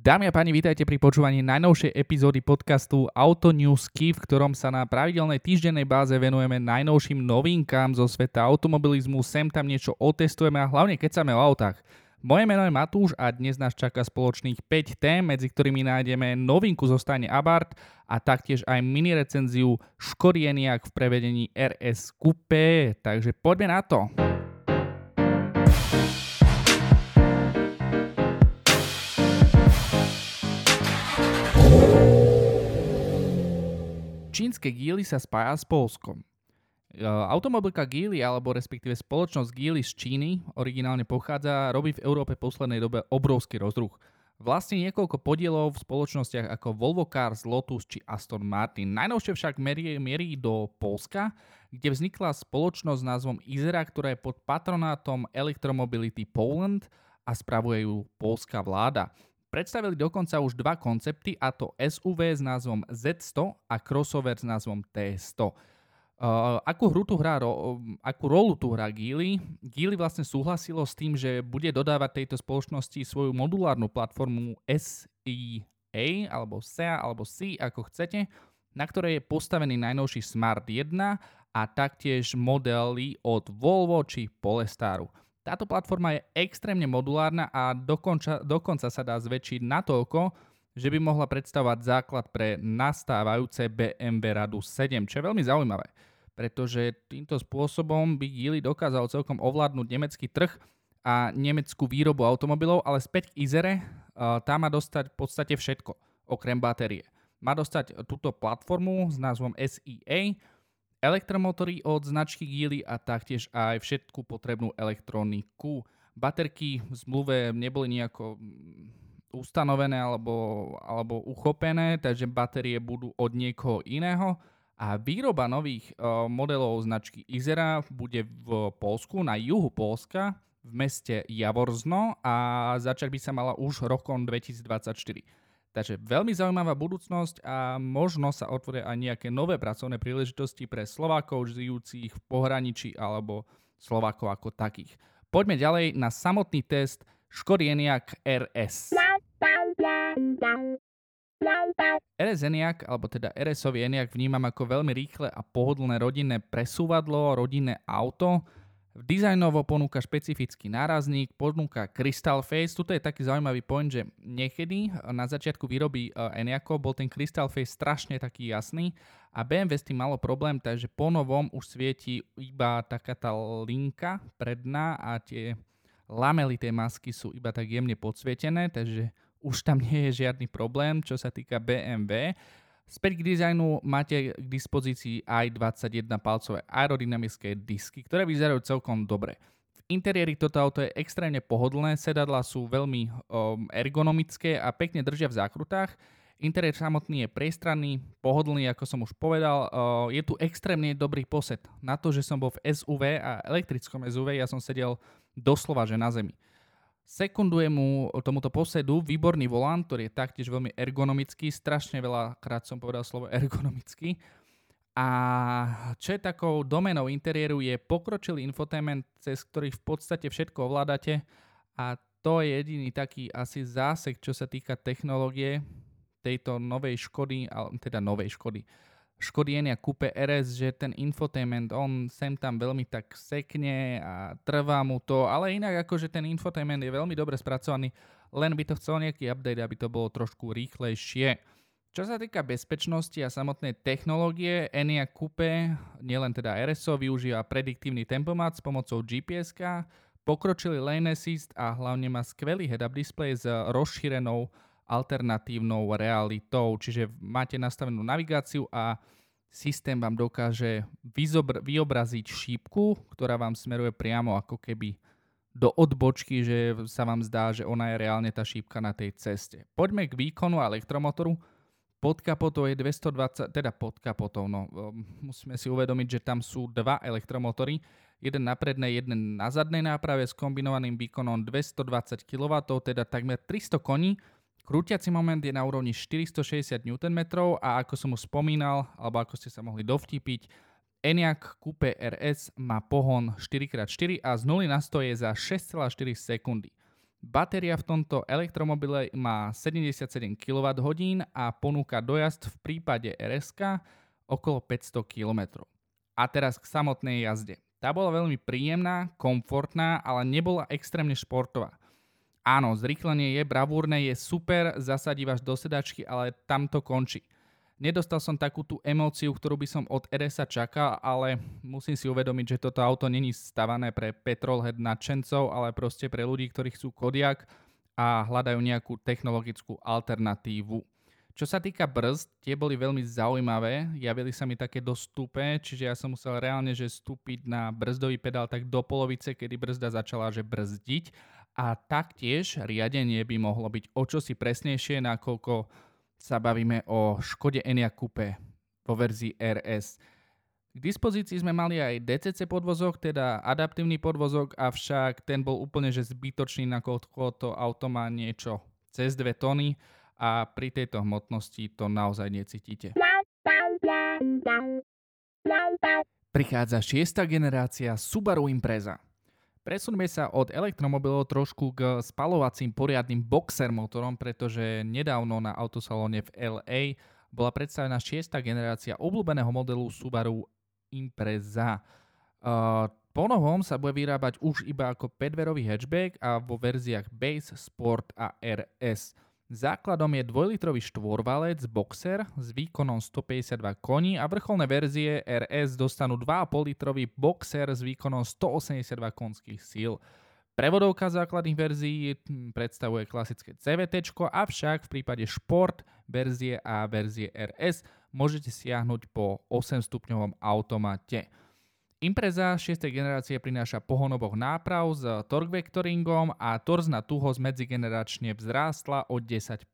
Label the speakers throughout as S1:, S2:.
S1: Dámy a páni, vítajte pri počúvaní najnovšej epizódy podcastu Auto Newsky, v ktorom sa na pravidelnej týždennej báze venujeme najnovším novinkám zo sveta automobilizmu, sem tam niečo otestujeme a hlavne keď o autách. Moje meno je Matúš a dnes nás čaká spoločných 5 tém, medzi ktorými nájdeme novinku zo stane Abarth a taktiež aj mini recenziu Škody Enyaq v prevedení RS Coupé, takže poďme na to. Čínske Geely sa spája s Polskom. E, automobilka Geely, alebo respektíve spoločnosť Geely z Číny, originálne pochádza, robí v Európe poslednej dobe obrovský rozruch. Vlastne niekoľko podielov v spoločnostiach ako Volvo Cars, Lotus či Aston Martin. Najnovšie však merí, mierí do Polska, kde vznikla spoločnosť s názvom Izera, ktorá je pod patronátom Electromobility Poland a spravuje ju polská vláda. Predstavili dokonca už dva koncepty, a to SUV s názvom Z100 a crossover s názvom T100. Uh, akú, hru tu hrá, ro, akú rolu tu hrá Geely? Geely vlastne súhlasilo s tým, že bude dodávať tejto spoločnosti svoju modulárnu platformu SIA, alebo SEA, alebo C, ako chcete, na ktorej je postavený najnovší Smart 1 a taktiež modely od Volvo či Polestaru. Táto platforma je extrémne modulárna a dokonča, dokonca sa dá zväčšiť natoľko, že by mohla predstavovať základ pre nastávajúce BMW Radu 7, čo je veľmi zaujímavé, pretože týmto spôsobom by Geely dokázal celkom ovládnuť nemecký trh a nemeckú výrobu automobilov, ale späť k Izere, tá má dostať v podstate všetko, okrem batérie. Má dostať túto platformu s názvom SEA, elektromotory od značky Geely a taktiež aj všetku potrebnú elektroniku. Baterky v zmluve neboli nejako mm, ustanovené alebo, alebo uchopené, takže batérie budú od niekoho iného a výroba nových uh, modelov značky Izera bude v Polsku, na juhu Polska, v meste Javorzno a začať by sa mala už rokom 2024. Takže veľmi zaujímavá budúcnosť a možno sa otvoria aj nejaké nové pracovné príležitosti pre Slovákov žijúcich v pohraničí alebo Slovákov ako takých. Poďme ďalej na samotný test Škody Enyaq RS. RS Enyaq, alebo teda RS-ový Enyaq vnímam ako veľmi rýchle a pohodlné rodinné presúvadlo, rodinné auto, Dizajnovo ponúka špecifický nárazník, ponúka Crystal Face. Tuto je taký zaujímavý point, že niekedy na začiatku výroby Enyaqo bol ten Crystal Face strašne taký jasný a BMW s tým malo problém, takže po novom už svieti iba taká tá linka predná a tie lamely tej masky sú iba tak jemne podsvietené, takže už tam nie je žiadny problém, čo sa týka BMW. Späť k dizajnu máte k dispozícii aj 21 palcové aerodynamické disky, ktoré vyzerajú celkom dobre. V interiéri toto auto je extrémne pohodlné, sedadla sú veľmi um, ergonomické a pekne držia v zákrutách. Interiér samotný je priestranný, pohodlný, ako som už povedal. Uh, je tu extrémne dobrý posed. Na to, že som bol v SUV a elektrickom SUV, ja som sedel doslova že na zemi. Sekunduje mu tomuto posedu výborný volant, ktorý je taktiež veľmi ergonomický. Strašne veľa krát som povedal slovo ergonomický. A čo je takou domenou interiéru je pokročilý infotainment, cez ktorý v podstate všetko ovládate a to je jediný taký asi zásek, čo sa týka technológie tejto novej Škody, teda novej Škody, Škody Enia Coupe RS, že ten infotainment, on sem tam veľmi tak sekne a trvá mu to, ale inak akože ten infotainment je veľmi dobre spracovaný, len by to chcel nejaký update, aby to bolo trošku rýchlejšie. Čo sa týka bezpečnosti a samotnej technológie, Enia Coupe, nielen teda RSO, využíva prediktívny tempomat s pomocou gps pokročili lane assist a hlavne má skvelý head-up display s rozšírenou alternatívnou realitou, čiže máte nastavenú navigáciu a systém vám dokáže vyzobr- vyobraziť šípku, ktorá vám smeruje priamo ako keby do odbočky, že sa vám zdá, že ona je reálne tá šípka na tej ceste. Poďme k výkonu elektromotoru. Pod kapotou je 220, teda pod kapotou, no musíme si uvedomiť, že tam sú dva elektromotory, jeden na prednej, jeden na zadnej náprave s kombinovaným výkonom 220 kW, teda takmer 300 koní, Krútiaci moment je na úrovni 460 Nm a ako som už spomínal, alebo ako ste sa mohli dovtipiť, Enyaq Coupe RS má pohon 4x4 a z 0 na 100 je za 6,4 sekundy. Batéria v tomto elektromobile má 77 kWh a ponúka dojazd v prípade RSK okolo 500 km. A teraz k samotnej jazde. Tá bola veľmi príjemná, komfortná, ale nebola extrémne športová. Áno, zrýchlenie je bravúrne, je super, zasadí vás do sedačky, ale tam to končí. Nedostal som takú tú emóciu, ktorú by som od RS čakal, ale musím si uvedomiť, že toto auto není stavané pre petrolhead nadšencov, ale proste pre ľudí, ktorí chcú Kodiak a hľadajú nejakú technologickú alternatívu. Čo sa týka brzd, tie boli veľmi zaujímavé, javili sa mi také dostupé, čiže ja som musel reálne že stúpiť na brzdový pedál tak do polovice, kedy brzda začala že brzdiť a taktiež riadenie by mohlo byť o čosi presnejšie, nakoľko sa bavíme o Škode Enyaq Coupe vo verzii RS. K dispozícii sme mali aj DCC podvozok, teda adaptívny podvozok, avšak ten bol úplne že zbytočný, nakoľko to auto má niečo cez 2 tony a pri tejto hmotnosti to naozaj necítite. Prichádza šiesta generácia Subaru Impreza. Presunme sa od elektromobilov trošku k spalovacím poriadnym boxer motorom, pretože nedávno na autosalóne v LA bola predstavená šiesta generácia obľúbeného modelu Subaru Impreza. Uh, ponovom sa bude vyrábať už iba ako 5-verový hatchback a vo verziách Base, Sport a RS. Základom je 2-litrový štvorvalec Boxer s výkonom 152 koní a vrcholné verzie RS dostanú 2,5 litrový Boxer s výkonom 182 konských síl. Prevodovka základných verzií predstavuje klasické CVT, avšak v prípade Šport verzie a verzie RS môžete siahnuť po 8 stupňovom automate. Impreza 6. generácie prináša pohon oboch náprav s torque vectoringom a torzná tuhosť medzigeneračne vzrástla o 10%.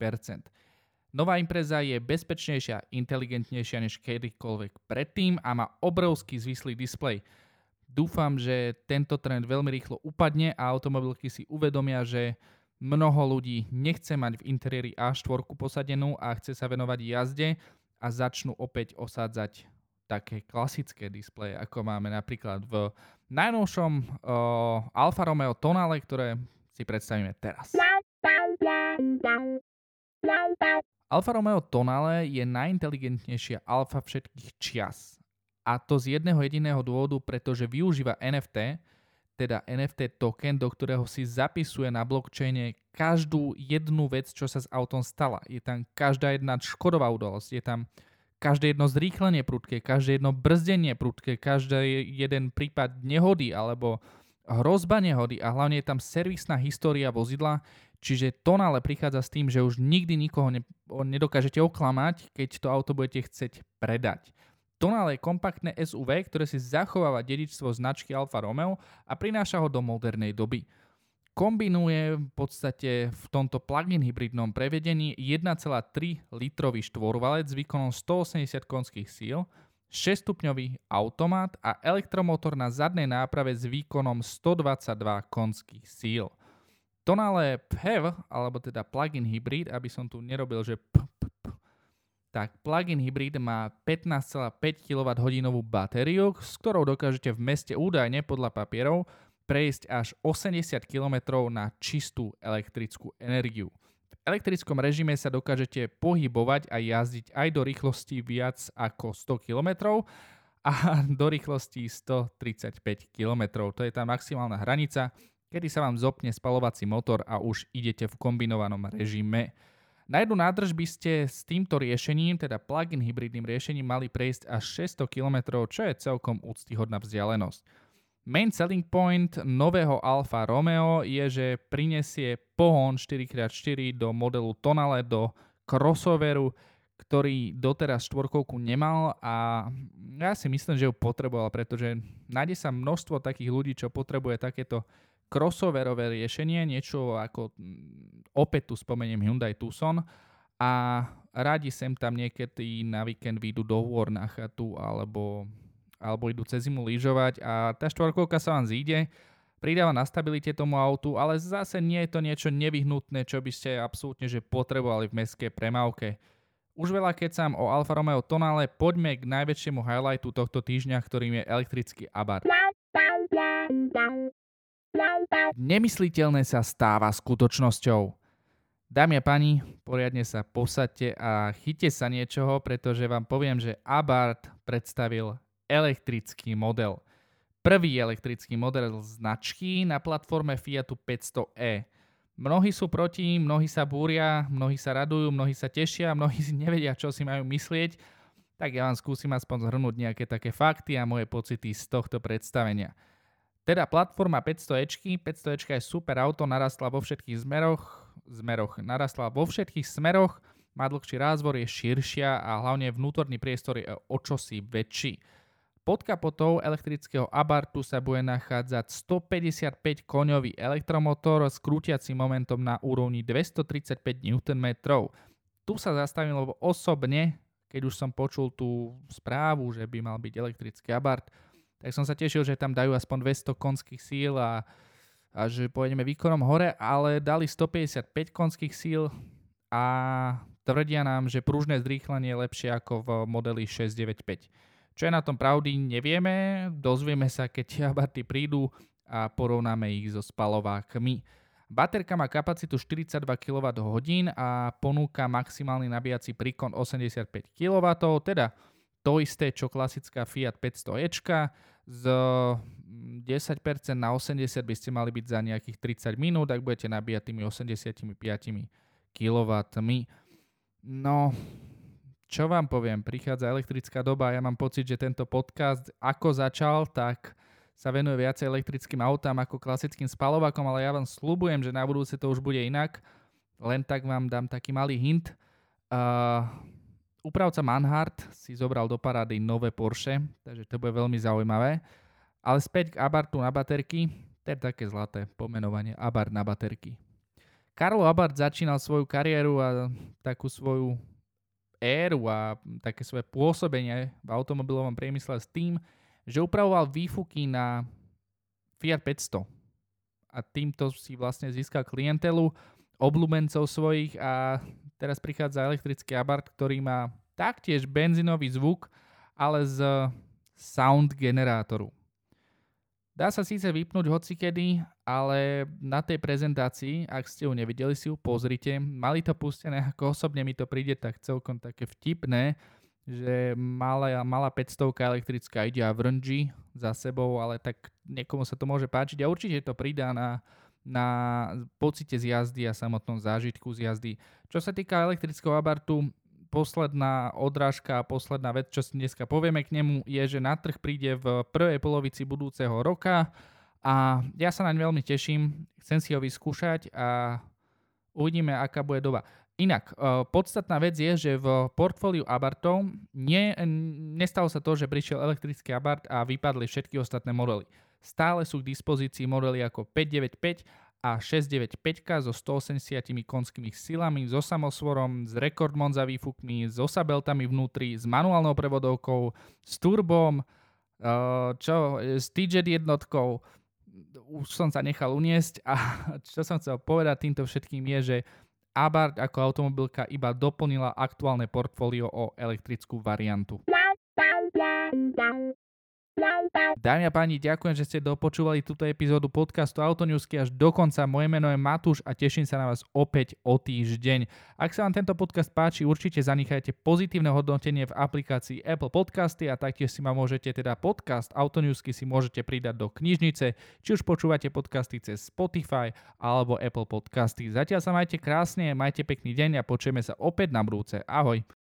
S1: Nová Impreza je bezpečnejšia inteligentnejšia než kedykoľvek predtým a má obrovský zvislý displej. Dúfam, že tento trend veľmi rýchlo upadne a automobilky si uvedomia, že mnoho ľudí nechce mať v interiéri A4 posadenú a chce sa venovať jazde a začnú opäť osádzať také klasické displeje, ako máme napríklad v najnovšom uh, Alfa Romeo Tonale, ktoré si predstavíme teraz. Alfa Romeo Tonale je najinteligentnejšia alfa všetkých čias. A to z jedného jediného dôvodu, pretože využíva NFT, teda NFT token, do ktorého si zapisuje na blockchaine každú jednu vec, čo sa s autom stala. Je tam každá jedna škodová udalosť, je tam každé jedno zrýchlenie prudké, každé jedno brzdenie prudké, každý jeden prípad nehody alebo hrozba nehody a hlavne je tam servisná história vozidla, čiže Tonale prichádza s tým, že už nikdy nikoho ne, nedokážete oklamať, keď to auto budete chcieť predať. Tonale je kompaktné SUV, ktoré si zachováva dedičstvo značky Alfa Romeo a prináša ho do modernej doby kombinuje v podstate v tomto plug-in hybridnom prevedení 1,3 litrový štvorvalec s výkonom 180 konských síl, 6-stupňový automat a elektromotor na zadnej náprave s výkonom 122 konských síl. Tonale PHEV, alebo teda plug-in hybrid, aby som tu nerobil, že p, p, p, tak plug-in hybrid má 15,5 kWh batériu, s ktorou dokážete v meste údajne podľa papierov prejsť až 80 km na čistú elektrickú energiu. V elektrickom režime sa dokážete pohybovať a jazdiť aj do rýchlosti viac ako 100 km a do rýchlosti 135 km. To je tá maximálna hranica, kedy sa vám zopne spalovací motor a už idete v kombinovanom režime. Na jednu nádrž by ste s týmto riešením, teda plug-in hybridným riešením, mali prejsť až 600 km, čo je celkom úctyhodná vzdialenosť. Main selling point nového Alfa Romeo je, že prinesie pohon 4x4 do modelu Tonale, do crossoveru, ktorý doteraz štvorkovku nemal a ja si myslím, že ju potreboval, pretože nájde sa množstvo takých ľudí, čo potrebuje takéto crossoverové riešenie, niečo ako mm, opäť tu spomeniem Hyundai Tucson a radi sem tam niekedy na víkend výjdu do chatu alebo alebo idú cez zimu lyžovať a tá štvorkolka sa vám zíde, pridáva na stabilite tomu autu, ale zase nie je to niečo nevyhnutné, čo by ste absolútne že potrebovali v mestskej premávke. Už veľa keď sám o Alfa Romeo Tonale, poďme k najväčšiemu highlightu tohto týždňa, ktorým je elektrický Abarth. Nemysliteľné sa stáva skutočnosťou. Dámy a pani, poriadne sa posadte a chyte sa niečoho, pretože vám poviem, že Abarth predstavil elektrický model. Prvý elektrický model značky na platforme Fiatu 500e. Mnohí sú proti, mnohí sa búria, mnohí sa radujú, mnohí sa tešia, mnohí si nevedia, čo si majú myslieť. Tak ja vám skúsim aspoň zhrnúť nejaké také fakty a moje pocity z tohto predstavenia. Teda platforma 500 500 je super auto, narastla vo všetkých zmeroch, zmeroch, narastla vo všetkých smeroch, má dlhší rázvor, je širšia a hlavne vnútorný priestor je o čosi väčší. Pod kapotou elektrického Abartu sa bude nachádzať 155 koňový elektromotor s krútiacim momentom na úrovni 235 Nm. Tu sa zastavím, osobne, keď už som počul tú správu, že by mal byť elektrický Abarth, tak som sa tešil, že tam dajú aspoň 200 konských síl a, a že pôjdeme výkonom hore, ale dali 155 konských síl a tvrdia nám, že pružné zrýchlenie je lepšie ako v modeli 695. Čo je na tom pravdy, nevieme, dozvieme sa, keď abarty prídu a porovnáme ich so spalovákmi. Baterka má kapacitu 42 kWh a ponúka maximálny nabíjací príkon 85 kW, teda to isté, čo klasická Fiat 500 Ečka, z 10% na 80 by ste mali byť za nejakých 30 minút, ak budete nabíjať tými 85 kW. No, čo vám poviem, prichádza elektrická doba ja mám pocit, že tento podcast ako začal, tak sa venuje viacej elektrickým autám ako klasickým spalovakom, ale ja vám slúbujem, že na budúce to už bude inak. Len tak vám dám taký malý hint. Uh, Manhart si zobral do parády nové Porsche, takže to bude veľmi zaujímavé. Ale späť k Abartu na baterky, to je také zlaté pomenovanie Abart na baterky. Karlo Abart začínal svoju kariéru a takú svoju éru a také svoje pôsobenie v automobilovom priemysle s tým, že upravoval výfuky na Fiat 500 a týmto si vlastne získal klientelu, obľúbencov svojich a Teraz prichádza elektrický Abarth, ktorý má taktiež benzínový zvuk, ale z sound generátoru. Dá sa síce vypnúť hocikedy, ale na tej prezentácii, ak ste ju nevideli, si ju pozrite. Mali to pustené, ako osobne mi to príde tak celkom také vtipné, že malá, malá 500 elektrická ide a vrnží za sebou, ale tak niekomu sa to môže páčiť a určite to pridá na na pocite z jazdy a samotnom zážitku z jazdy. Čo sa týka elektrického abartu, posledná odrážka a posledná vec, čo si dneska povieme k nemu, je, že na trh príde v prvej polovici budúceho roka a ja sa naň veľmi teším, chcem si ho vyskúšať a uvidíme, aká bude doba. Inak, e, podstatná vec je, že v portfóliu Abartov nie, nestalo sa to, že prišiel elektrický Abart a vypadli všetky ostatné modely. Stále sú k dispozícii modely ako 595 a 695 so 180 konskými silami, so samosvorom, s rekordmon za výfukmi, s osabeltami vnútri, s manuálnou prevodovkou, s turbom, eh, čo, s TJ jednotkou. Už som sa nechal uniesť a čo som chcel povedať týmto všetkým je, že Abarth ako automobilka iba doplnila aktuálne portfólio o elektrickú variantu. Dámy a páni, ďakujem, že ste dopočúvali túto epizódu podcastu Autonewsky až do konca. Moje meno je Matúš a teším sa na vás opäť o týždeň. Ak sa vám tento podcast páči, určite zanechajte pozitívne hodnotenie v aplikácii Apple Podcasty a taktiež si ma môžete, teda podcast Autonewsky si môžete pridať do knižnice, či už počúvate podcasty cez Spotify alebo Apple Podcasty. Zatiaľ sa majte krásne, majte pekný deň a počujeme sa opäť na budúce. Ahoj.